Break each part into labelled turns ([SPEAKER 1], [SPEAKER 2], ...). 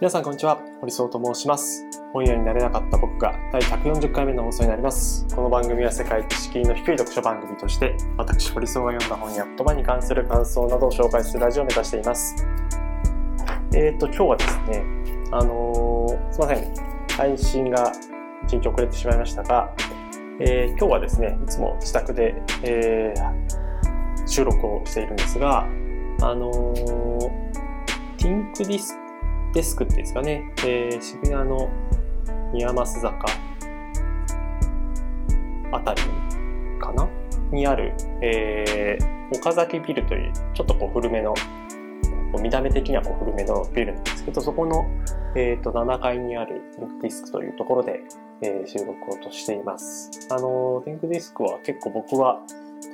[SPEAKER 1] 皆さんこんにちは。堀総と申します。本屋になれなかった僕が第140回目の放送になります。この番組は世界知識の低い読書番組として私堀総が読んだ本や言葉に関する感想などを紹介するラジオを目指しています。えーと今日はですねあのー、すいません。配信が一日遅れてしまいましたが、えー、今日はですねいつも自宅で、え、収録をしているんですがあのー、ティンクディスデスクっていうんですかね、えー、渋谷の宮益坂あたりかな？にある、えー、岡崎ビルという、ちょっとこう古めの、見た目的にはこう古めのビルなんですけど、そこの、えー、と7階にあるテンクディスクというところで、えー、収録をとしています。あの、テンクディスクは結構僕は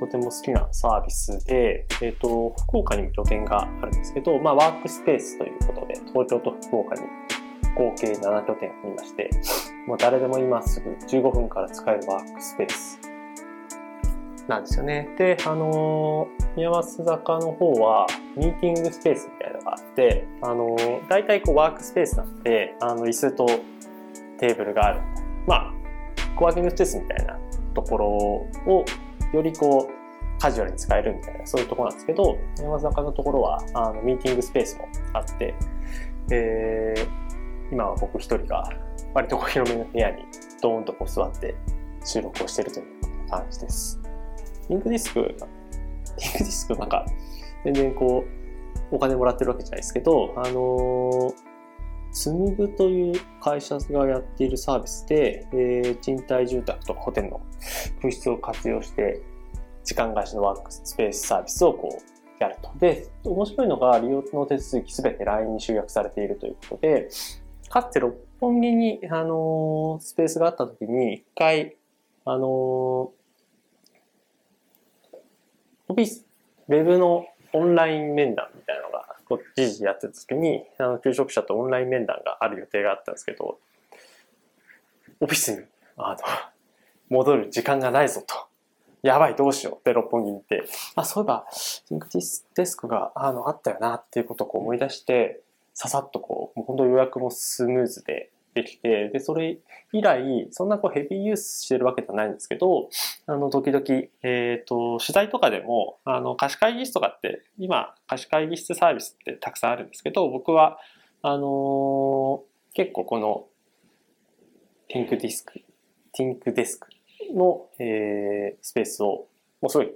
[SPEAKER 1] とても好きなサービスで、えっ、ー、と、福岡にも拠点があるんですけど、まあ、ワークスペースということで、東京と福岡に合計7拠点ありまして、もう誰でも今すぐ15分から使えるワークスペースなんですよね。で、あのー、宮益坂の方は、ミーティングスペースみたいなのがあって、あのー、大体こうワークスペースなんで、あの、椅子とテーブルがある。まあ、コワーキングスペースみたいなところをよりこう、カジュアルに使えるみたいな、そういうところなんですけど、山坂のところは、あの、ミーティングスペースもあって、えー、今は僕一人が、割とこう広めの部屋にドーンとこう座って収録をしてるという感じです。リンクディスク、リンクディスクなんか、全然こう、お金もらってるわけじゃないですけど、あのー、紡ぐという会社がやっているサービスで、えー、賃貸住宅とかホテルの空室を活用して、時間貸しのワークスペースサービスをこうやると。で、面白いのが利用の手続きすべて LINE に集約されているということで、かつて六本木に、あのー、スペースがあった時に、一回、あのー、オフィス、ウェブのオンライン面談みたいな、こう、時事やってた時に、あの、求職者とオンライン面談がある予定があったんですけど、オフィスに、あの、戻る時間がないぞと。やばい、どうしようって六本木に行って、あ、そういえば、リンクティスデスクがあのあったよなっていうことをこう思い出して、ささっとこう、もう本当予約もスムーズでできて、で、それ以来、そんなこうヘビーユースしてるわけじゃないんですけど、あの、時々、えっ、ー、と、取材とかでも、あの、貸し会議室とかって、今、貸し会議室サービスってたくさんあるんですけど、僕は、あのー、結構この、ティンクディスク、ティンクデスクの、えー、スペースを、もうすごい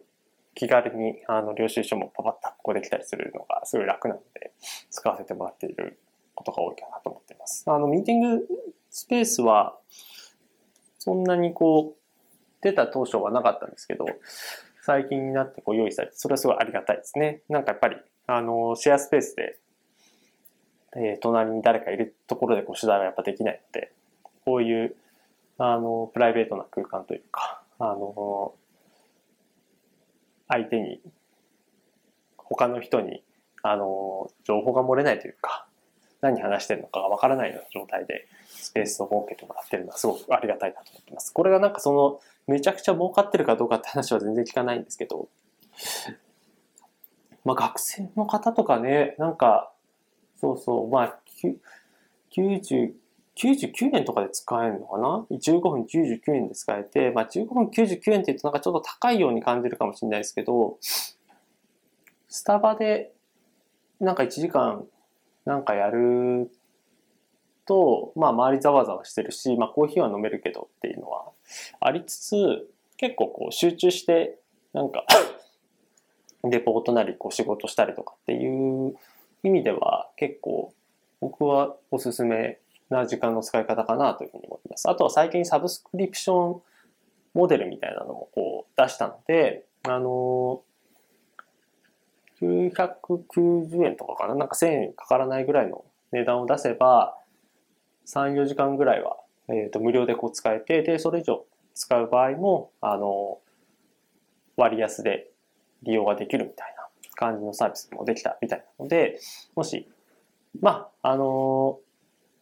[SPEAKER 1] 気軽に、あの、領収書もパパッと発行できたりするのがすごい楽なので、使わせてもらっていることが多いかなと思って。あの、ミーティングスペースは、そんなにこう、出た当初はなかったんですけど、最近になってこう用意されて、それはすごいありがたいですね。なんかやっぱり、あの、シェアスペースで、えー、隣に誰かいるところでこう取材はやっぱできないので、こういうあの、プライベートな空間というか、あの、相手に、他の人に、あの、情報が漏れないというか、何話してるのかがわからないような状態でスペースを設けてもらってるのはすごくありがたいなと思ってます。これがなんかその、めちゃくちゃ儲かってるかどうかって話は全然聞かないんですけど、まあ学生の方とかね、なんか、そうそう、まあ、90 99円とかで使えるのかな ?15 分99円で使えて、まあ15分99円って言うとなんかちょっと高いように感じるかもしれないですけど、スタバでなんか1時間なんかやると、まあ周りざわざわしてるし、まあコーヒーは飲めるけどっていうのはありつつ、結構こう集中してなんか レポートなりこう仕事したりとかっていう意味では結構僕はおすすめな時間の使い方かなというふうに思います。あとは最近サブスクリプションモデルみたいなのもこう出したので、あの990円とかかな？なんか1000円かからないぐらいの値段を出せば、3、4時間ぐらいは、えっ、ー、と無料でこう使えて、で、それ以上使う場合も、あの、割安で利用ができるみたいな感じのサービスもできたみたいなので、もし、まあ、あの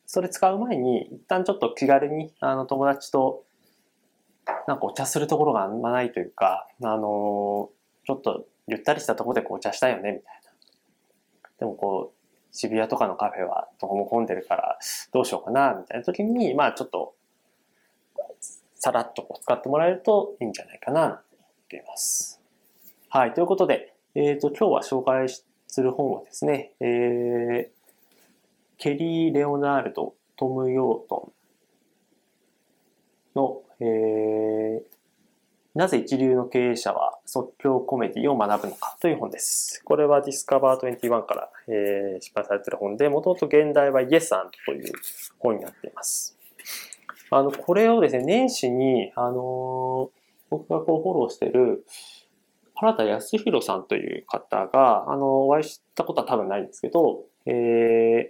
[SPEAKER 1] それ使う前に、一旦ちょっと気軽に、あの、友達と、なんかお茶するところがあんまないというか、あの、ちょっとゆったりしたとこでこうお茶したいよね、みたいな。でもこう、渋谷とかのカフェはどこも混んでるからどうしようかな、みたいな時に、まあちょっと、さらっと使ってもらえるといいんじゃないかな、と思っています。はい。ということで、えっ、ー、と、今日は紹介する本はですね、えー、ケリー・レオナルド・トム・ヨートンの、えー、なぜ一流の経営者は即興コメディを学ぶのかという本です。これはディスカバー21から、えー、出版されている本で、もともと現代は Yes and という本になっています。あの、これをですね、年始に、あの、僕がこうフォローしてる原田康弘さんという方が、あの、お会いしたことは多分ないんですけど、えー、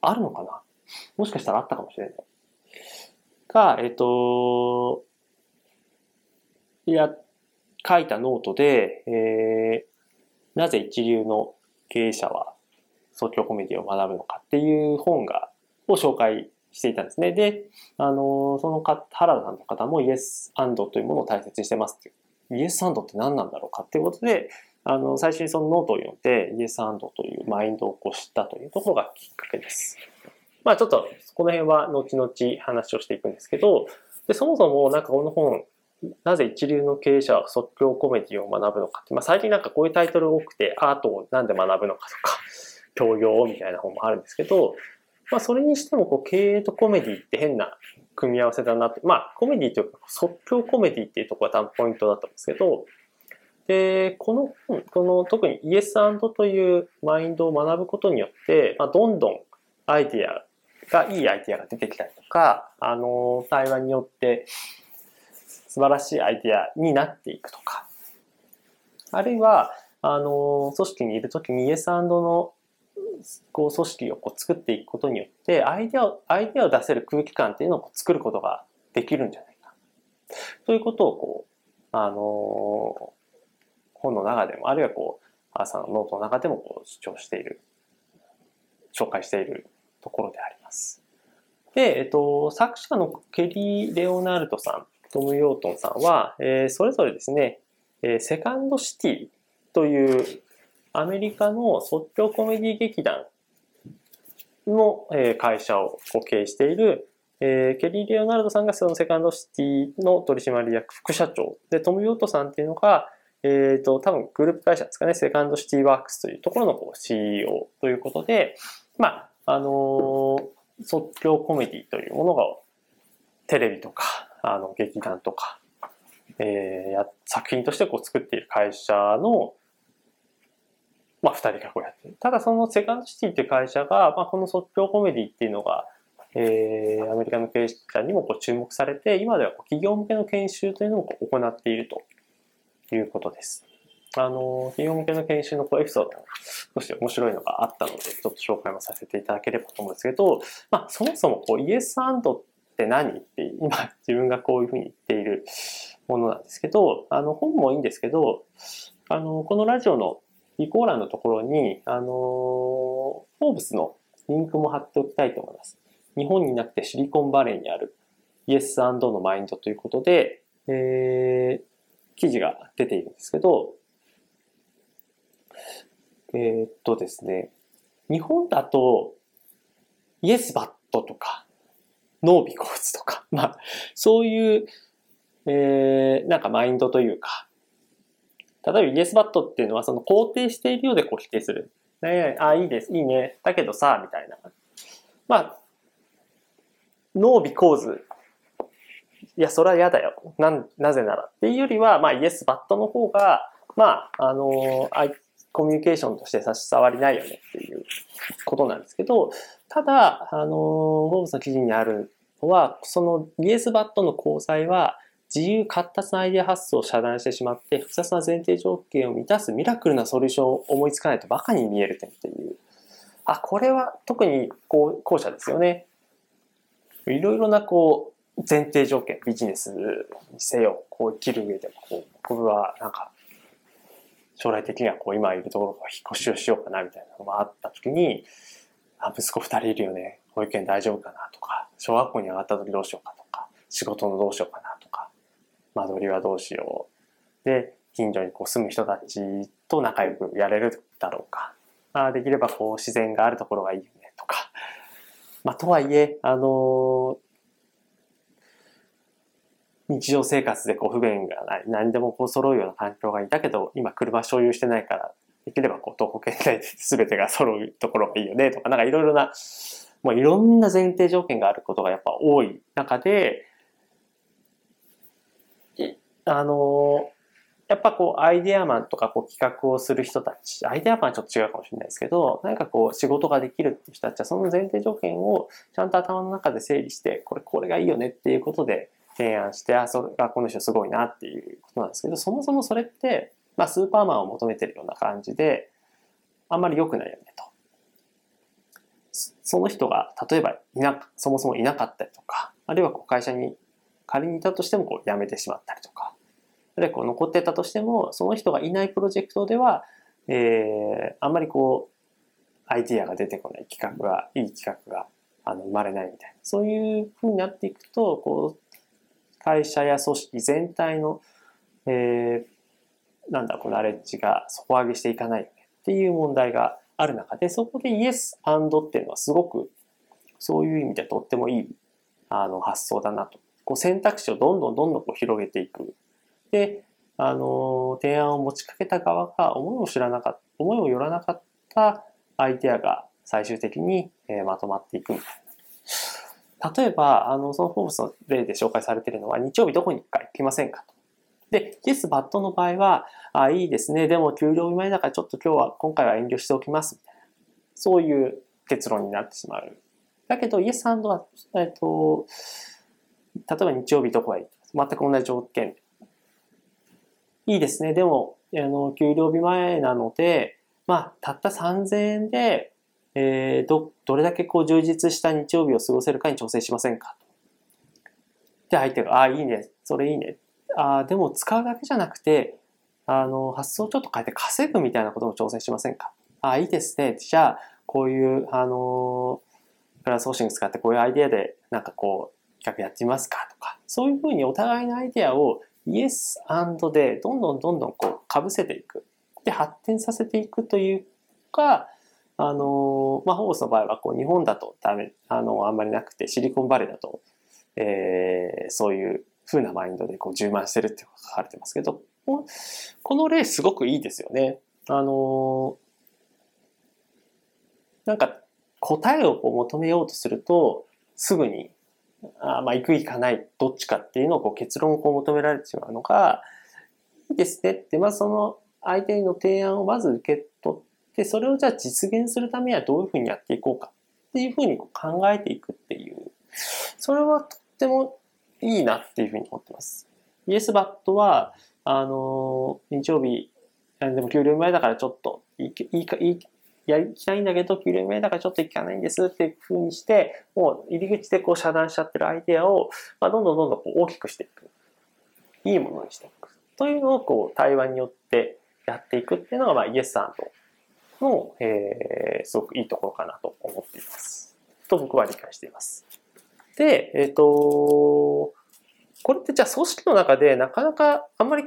[SPEAKER 1] あるのかな？もしかしたらあったかもしれない。が、えっ、ー、と、いや、書いたノートで、えー、なぜ一流の経営者は即興コメディを学ぶのかっていう本が、を紹介していたんですね。で、あの、そのか、原田さんの方も Yes And というものを大切にしてますっていう。 Yes And って何なんだろうかっていうことで、あの、最初にそのノートを読んで、 Yes And というマインドをこう知ったというところがきっかけです。まあちょっと、この辺は後々話をしていくんですけど、でそもそもなんかこの本、なぜ一流の経営者は即興コメディを学ぶのかって、まあ最近なんかこういうタイトル多くて、アートをなんで学ぶのかとか、教養みたいな本もあるんですけど、まあそれにしてもこう経営とコメディって変な組み合わせだなって、まあコメディというか即興コメディっていうところが多分ポイントだったんですけど、で、この本、この特にイエスというマインドを学ぶことによって、まあ、どんどんアイディアが、いいアイディアが出てきたりとか、あの、対話によって素晴らしいアイディアになっていくとか、あるいは、あの、組織にいるときにイエスのこう組織をこう作っていくことによって、アイデアを、アイデアを出せる空気感っていうのを作ることができるんじゃないか。ということをこう、あの、本の中でも、あるいはこう、アーサーのノートの中でもこう主張している、紹介しているところであります。で、えっと、作者のケリー・レオナルドさん、トム・ヨートンさんは、えー、それぞれですね、えー、セカンドシティというアメリカの即興コメディ劇団の、えー、会社を経営している、えー、ケリー・レオナルドさんがそのセカンドシティの取締役副社長。で、トム・ヨートさんっていうのが、えっ、ー、と、多分グループ会社ですかね、セカンドシティワークスというところのこう CEO ということで、まあ、あのー、即興コメディというものがテレビとか、あの、劇団とか、えー、や、作品としてこう作っている会社の、まあ、二人がこうやってる。ただそのセカンドシティっていう会社が、まあ、この即興コメディっていうのが、えー、アメリカの経営者にもこう注目されて、今ではこう企業向けの研修というのを行っているということです。あの、企業向けの研修のエピソードも少し面白いのがあったので、ちょっと紹介もさせていただければと思うんですけど、まあ、そもそもこうイエスアンドって何って今自分がこういうふうに言っているものなんですけど、あの本もいいんですけど、あの、このラジオの備考欄のところに、あの、フォーブスのリンクも貼っておきたいと思います。日本になくてシリコンバレーにあるイエスのマインドということで、えー、記事が出ているんですけど、えー、っとですね、日本だと、 Yes But とか、 No Because とか、まあ、そういう、えー、なんかマインドというか、例えば Yes But っていうのはその肯定しているようでこう否定する。ねあ、いいです、いいね。だけどさ、みたいな。まあ、 No Because。いや、それは嫌だよ。な、なぜなら。っていうよりは、まあ、 Yes But の方が、まあ、あのー、コミュニケーションとして差し障りないよねっていうことなんですけど、ただ、あの、フォーブスの記事にあるのは、そのイエスバットの交際は、自由活発なアイデア発想を遮断してしまって、複雑な前提条件を満たすミラクルなソリューションを思いつかないとバカに見える点っていう。あ、これは特にこう後者ですよね。いろいろなこう、前提条件、ビジネスにせよ、こう生きる上でも、こう、僕はなんか、将来的にはこう今いるところから引っ越しをしようかなみたいなのがあった時に、あ、息子二人いるよね。保育園大丈夫かなとか、小学校に上がった時どうしようかとか、仕事のどうしようかなとか、間取りはどうしよう。で、近所にこう住む人たちと仲良くやれるだろうか。あできればこう自然があるところがいいよねとか。まあ、とはいえ、あの日常生活でこう不便がない、何でもこう揃うような環境がいたけど、今車所有してないから、できればこう東北県内で全てが揃うところがいいよねとか、なんかいろいろな、もういろんな前提条件があることがやっぱ多い中で、あのやっぱこうアイデアマンとかこう企画をする人たち、アイデアマンはちょっと違うかもしれないですけど、何かこう仕事ができるっていう人たちはその前提条件をちゃんと頭の中で整理して、これこれがいいよねっていうことで提案して、あ、それがこの人すごいなっていうことなんですけど、そもそもそれって、まあスーパーマンを求めてるような感じで、あんまり良くないよねと。その人が例えばいな、そもそもいなかったりとか、あるいはこう会社に仮にいたとしてもこう辞めてしまったりとか、あるいはこう残ってたとしても、その人がいないプロジェクトでは、えー、あんまりこう、アイディアが出てこない企画が、いい企画があの生まれないみたいな。そういうふうになっていくと、こう、会社や組織全体の、えー、なんだ、こう、ナレッジが底上げしていかないっていう問題がある中で、そこでイエスっていうのはすごく、そういう意味でとってもいいあの発想だなと。こう選択肢をどんどんどんどんこう広げていく。で、あの、提案を持ちかけた側が思いも知らなかった、思いもよらなかったアイデアが最終的に、まとまっていくみたいな。例えば、あの、そのフォーブスの例で紹介されているのは、日曜日どこに行くか行きませんか。で、イエス、バットの場合は、あ、いいですね。でも、給料日前だからちょっと今日は、今回は遠慮しておきます。みたいな。そういう結論になってしまう。だけど、イエスは、えっと、例えば日曜日どこへ行く全く同じ条件。いいですね。でも、あの、給料日前なので、まあ、たった3000円で、えー、ど、どれだけこう充実した日曜日を過ごせるかに調整しませんか？で、相手が、ああ、いいね。それいいね。ああ、でも使うだけじゃなくて、あの、発想をちょっと変えて稼ぐみたいなことも挑戦しませんか？ああ、いいですね。じゃあ、こういう、あの、クラウドソーシング使ってこういうアイデアで、なんかこう、企画やってみますかとか、そういうふうにお互いのアイデアをイエスでどんどんどんどんこう被せていく。で、発展させていくというか、あの、まあ、ホースの場合はこう日本だとダメ、あの、あんまりなくて、シリコンバレーだと、えー、そういう風なマインドでこう充満してるって書かれてますけど、この例すごくいいですよね。あの、なんか答えをこう求めようとすると、すぐに、あまあ、行く行かない、どっちかっていうのをこう結論をこう求められてしまうのが、いいですねって、まずその相手の提案をまず受け取って、それをじゃあ実現するためにはどういうふうにやっていこうかっていうふうに考えていくっていう、それはとってもいいなっていうふうに思ってます。イエスバットは、あの、日曜日、でも給料前だからちょっと、いいいいか、いい、やりたいんだけど、給料前だからちょっと行かないんですっていうふうにして、もう入り口でこう遮断しちゃってるアイデアを、まあ、どんどんどんどんこう大きくしていく。いいものにしていく。というのをこう対話によってやっていくっていうのが、まあ、イエスさんとの、えー、すごくいいところかなと思っています。と僕は理解しています。で、えっ、ー、と、これってじゃあ組織の中でなかなかあんまり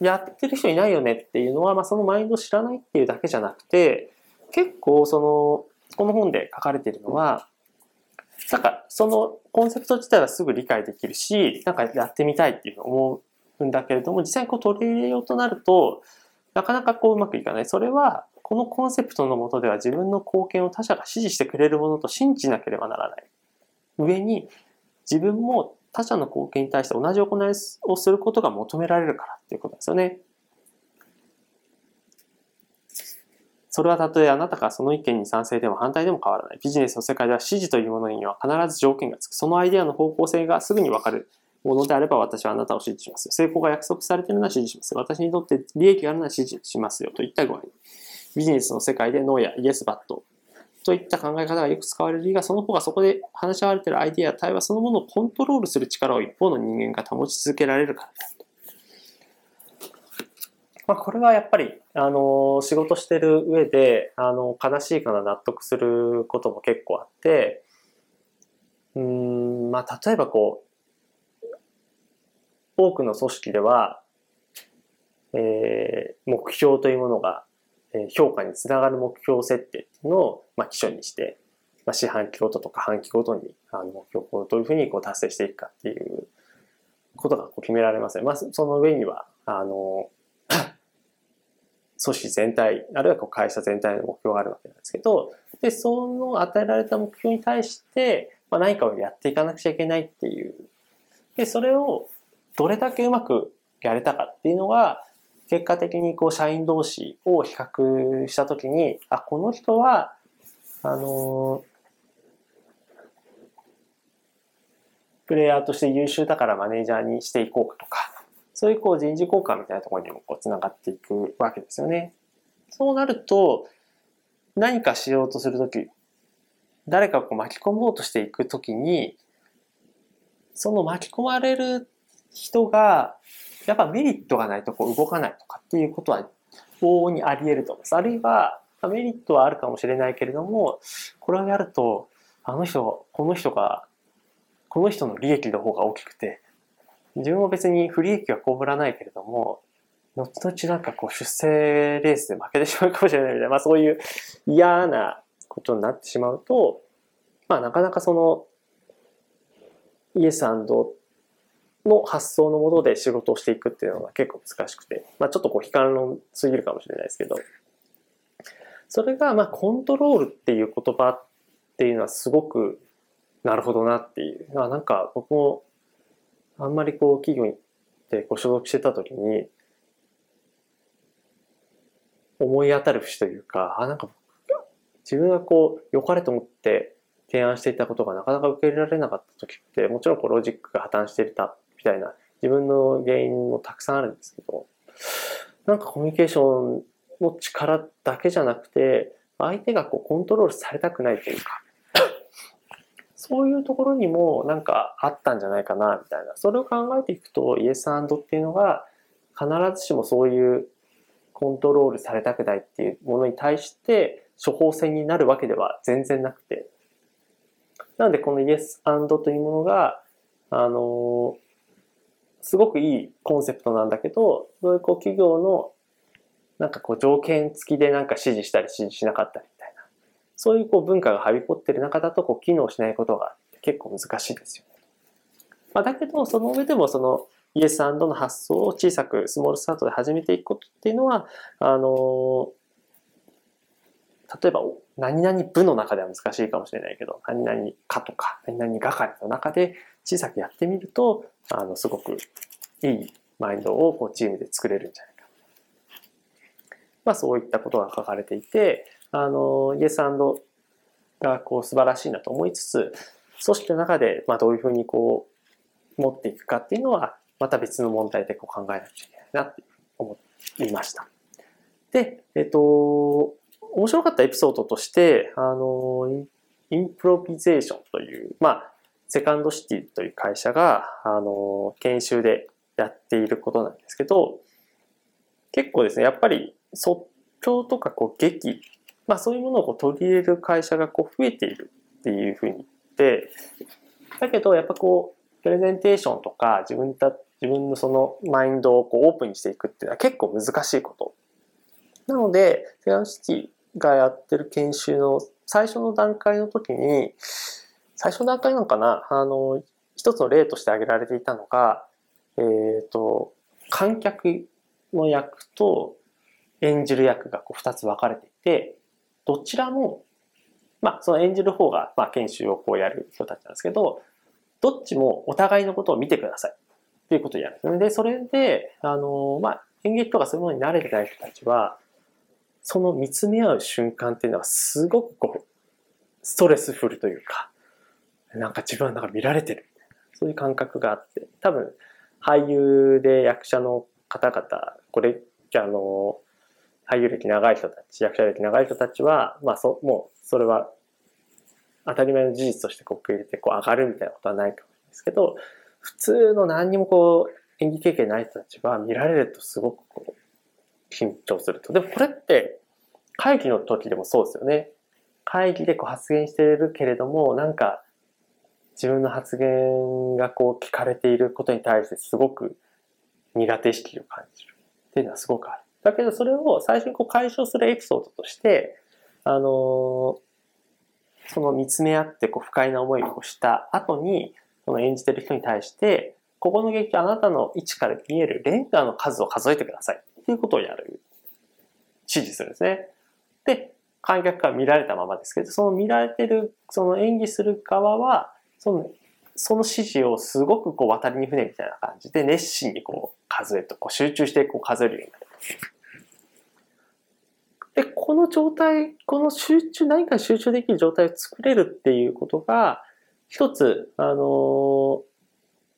[SPEAKER 1] やってる人いないよねっていうのは、まあ、そのマインドを知らないっていうだけじゃなくて、結構その、この本で書かれているのは、なんかそのコンセプト自体はすぐ理解できるし、なんかやってみたいっていうのを思うんだけれども、実際にこう取り入れようとなると、なかなかこううまくいかない。それは、このコンセプトのもとでは自分の貢献を他者が支持してくれるものと信じなければならない。上に、自分も他者の貢献に対して同じ行いをすることが求められるからっていうことですよね。それはたとえあなたがその意見に賛成でも反対でも変わらない。ビジネスの世界では支持というものには必ず条件がつく。そのアイデアの方向性がすぐにわかるものであれば私はあなたを支持します。成功が約束されているなら支持します。私にとって利益があるなら支持しますよ。といった具合に。ビジネスの世界でノーやイエスバットといった考え方がよく使われる理由が、その方がそこで話し合われているアイデアや対話そのものをコントロールする力を一方の人間が保ち続けられるからだと。まあ、これはやっぱり、あの、仕事してる上で、あの、悲しいかな納得することも結構あって、うん、まあ、例えばこう、多くの組織では、えー、目標というものが評価につながる目標設定っていうのを、まあ、基礎にして、まあ、四半期ごととか半期ごとにあの目標をどういうふうにこう達成していくかっていうことがこう決められますね。まあ、その上には、あの、組織全体、あるいはこう会社全体の目標があるわけなんですけど、で、その与えられた目標に対して、まあ、何かをやっていかなくちゃいけないっていう。で、それをどれだけうまくやれたかっていうのが、結果的にこう社員同士を比較したときに、あ、この人は、あのプレイヤーとして優秀だからマネージャーにしていこうとか、そういうこう人事交換みたいなところにもこう繋がっていくわけですよね。そうなると、何かしようとするとき、誰かをこう巻き込もうとしていくときに、その巻き込まれる人が、やっぱメリットがないとこう動かないとかっていうことは往々にあり得ると思います。あるいは、メリットはあるかもしれないけれども、これをやると、あの人、この人が、この人の利益の方が大きくて、自分は別に不利益は被らないけれども、後々なんかこう出世レースで負けてしまうかもしれないみたいな、まあそういう嫌なことになってしまうと、まあなかなかそのイエスの発想のもとで仕事をしていくっていうのが結構難しくて、まあちょっとこう悲観論すぎるかもしれないですけど、それがまあコントロールっていう言葉っていうのはすごくなるほどなっていう。あなんか僕もあんまりこう企業にでこう所属してた時に思い当たる節というか、あ、なんか自分がこう良かれと思って提案していたことがなかなか受け入れられなかった時って、もちろんこうロジックが破綻していたみたいな自分の原因もたくさんあるんですけど、なんかコミュニケーションの力だけじゃなくて、相手がこうコントロールされたくないというか、そういうところにもなんかあったんじゃないかな、みたいな。それを考えていくと、イエスっていうのが、必ずしもそういうコントロールされたくないっていうものに対して処方箋になるわけでは全然なくて。なので、このイエスというものが、あのすごくいいコンセプトなんだけど、そういうこう企業のなんかこう条件付きでなんか指示したり指示しなかったりみたいなそういうこう文化がはびこってる中だとこう機能しないことが結構難しいですよね。まあ、だけど、その上でもそのイエスの発想を小さくスモールスタートで始めていくことっていうのは、あの例えば何々部の中では難しいかもしれないけど、何々課とか何々係の中で小さくやってみると、あの、すごくいいマインドをこうチームで作れるんじゃないか。まあそういったことが書かれていて、あの、イエスがこう素晴らしいなと思いつつ、組織の中でまあどういうふうにこう持っていくかっていうのは、また別の問題でこう考えなきゃいけないなって思いました。で、えっと、面白かったエピソードとして、あの、インプロビゼーションという、まあ、セカンドシティという会社が、あの、研修でやっていることなんですけど、結構ですね、やっぱり即興とかこう劇まあそういうものをこう取り入れる会社がこう増えているっていうふうに言って、だけどやっぱこう、プレゼンテーションとか自分た、自分のそのマインドをこうオープンにしていくっていうのは結構難しいこと。なので、セアンドシティがやってる研修の最初の段階の時に、最初の段階なのかなあの、一つの例として挙げられていたのが、えっ、ー、と、観客の役と演じる役がこう二つ分かれていて、どちらも、まあ、その演じる方が、まあ、研修をこうやる人たちなんですけど、どっちもお互いのことを見てください。っていうことをやるんで。で、それで、あの、まあ、演劇とかそういうものに慣れてない人たちは、その見つめ合う瞬間っていうのはすごくこう、ストレスフルというか、なんか自分はなんか見られてる。そういう感覚があって、多分、俳優で役者の方々、これ、じゃあの、俳優歴長い人たち、役者歴長い人たちは、まあそ、もう、それは、当たり前の事実としてこう、受け入れて、こう、上がるみたいなことはないかもしれないですけど、普通の何にもこう、演技経験ない人たちは見られるとすごくこう、緊張すると。でもこれって、会議の時でもそうですよね。会議でこう発言してるけれども、なんか、自分の発言がこう聞かれていることに対してすごく苦手意識を感じるっていうのはすごくある。だけどそれを最初にこう解消するエピソードとして、あのー、その見つめ合ってこう不快な思いをした後に、その演じてる人に対して、ここの劇あなたの位置から見えるレンガの数を数えてください。っていうことをやる。指示するんですね。で、観客から見られたままですけど、その見られてる、その演技する側は、その、その指示をすごくこう渡りに船みたいな感じで熱心にこう数えと、こう集中してこう数えるようになる。で、この状態、この集中、何か集中できる状態を作れるっていうことが、一つ、あの、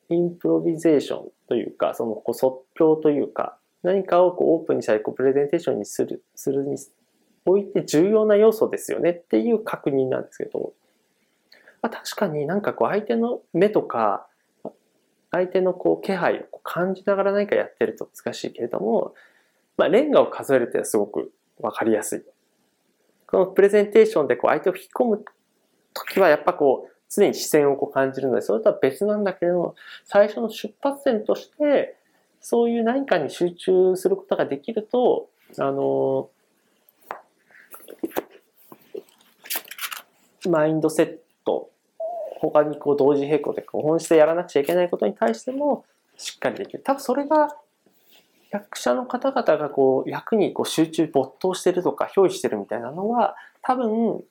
[SPEAKER 1] インプロビゼーションというか、そのこう即興というか、何かをこうオープンにしたりこうプレゼンテーションにする、するにおいて重要な要素ですよねっていう確認なんですけど、まあ、確かになんかこう相手の目とか、相手のこう気配を感じながら何かやってると難しいけれども、まあ、レンガを数えるっていうのはすごくわかりやすい。このプレゼンテーションでこう相手を引き込むときはやっぱこう常に視線をこう感じるので、それとは別なんだけれども、最初の出発点として、そういう何かに集中することができると、あの、マインドセット、他にこう同時並行でこう本質でやらなくちゃいけないことに対してもしっかりできる。多分それが役者の方々がこう役にこう集中没頭してるとか憑依してるみたいなのは多分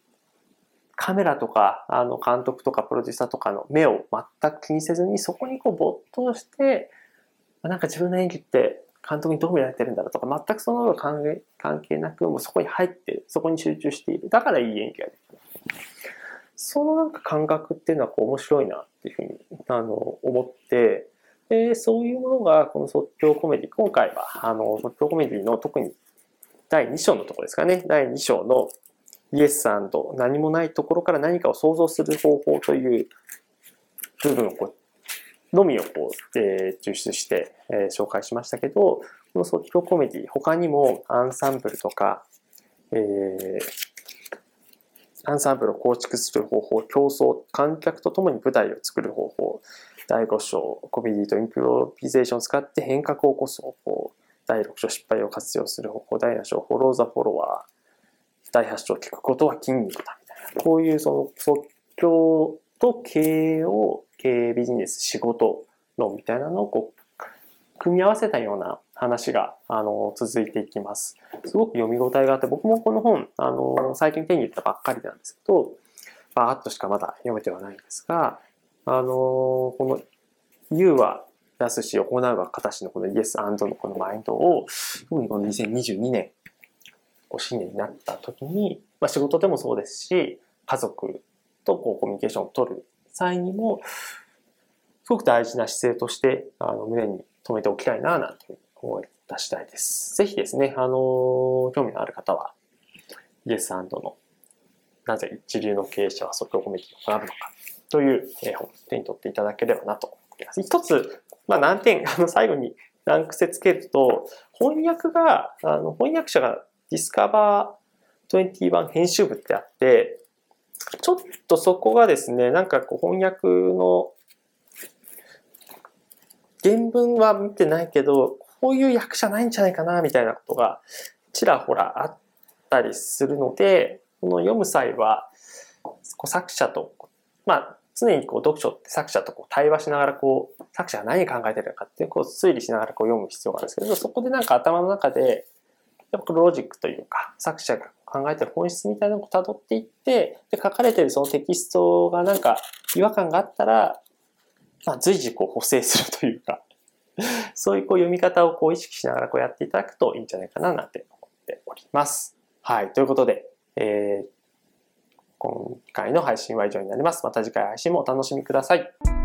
[SPEAKER 1] カメラとかあの監督とかプロデューサーとかの目を全く気にせずにそこにこう没頭してなんか自分の演技って監督にどう見られてるんだろうとか全くその関係関係なくもうそこに入ってそこに集中している。だからいい演技ができる。そのなんか感覚っていうのはこう面白いなっていうふうにあの思ってで、そういうものがこの即興コメディ、今回はあの即興コメディの特に第2章のところですかね、第2章のイエスさんと何もないところから何かを想像する方法という部分をこうのみをこう、えー、抽出して、えー、紹介しましたけど、この即興コメディ、他にもアンサンブルとか、えー、アンサンブルを構築する方法、競争、観客と共に舞台を作る方法、第5章、コメディとインプロビゼーションを使って変革を起こす方法。第6章、失敗を活用する方法。第7章、フォローザフォロワー。第8章、聞くことは筋肉だ。みたいな。こういうその即興と経営を、経営ビジネス、仕事論みたいなのをこう、組み合わせたような話が、あの、続いていきます。すごく読み応えがあって、僕もこの本、あの、最近手に入れたばっかりなんですけど、バーッとしかまだ読めてはないんですが、あのこの U は出すし、行うは形のこの Yes のこのマインドを、特にこの2022年、こう新年になった時に、まあ、仕事でもそうですし、家族とこうコミュニケーションを取る際にも、すごく大事な姿勢として、あの、胸に留めておきたいな、なんて思い出したいです。ぜひですね、あの、興味のある方は、Yes and の、なぜ一流の経営者は即興コミュニティを学ぶのか、という本を手に取っていただければなと思います。一つ、まあ難点、あの最後にランク付つけると、翻訳が、あの翻訳者がディスカバー21編集部ってあって、ちょっとそこがですね、なんかこう翻訳の原文は見てないけど、こういう役者ないんじゃないかな、みたいなことがちらほらあったりするので、この読む際は、作者と、まあ、常にこう読書って作者とこう対話しながらこう作者が何考えてるのかっていうこう推理しながらこう読む必要があるんですけどそこでなんか頭の中でやっぱロジックというか作者が考えてる本質みたいなのを辿っていってで書かれてるそのテキストがなんか違和感があったら、まあ、随時こう補正するというか そういうこう読み方をこう意識しながらこうやっていただくといいんじゃないかななんて思っております。はい。ということで、えー今回の配信は以上になります。また次回配信もお楽しみください。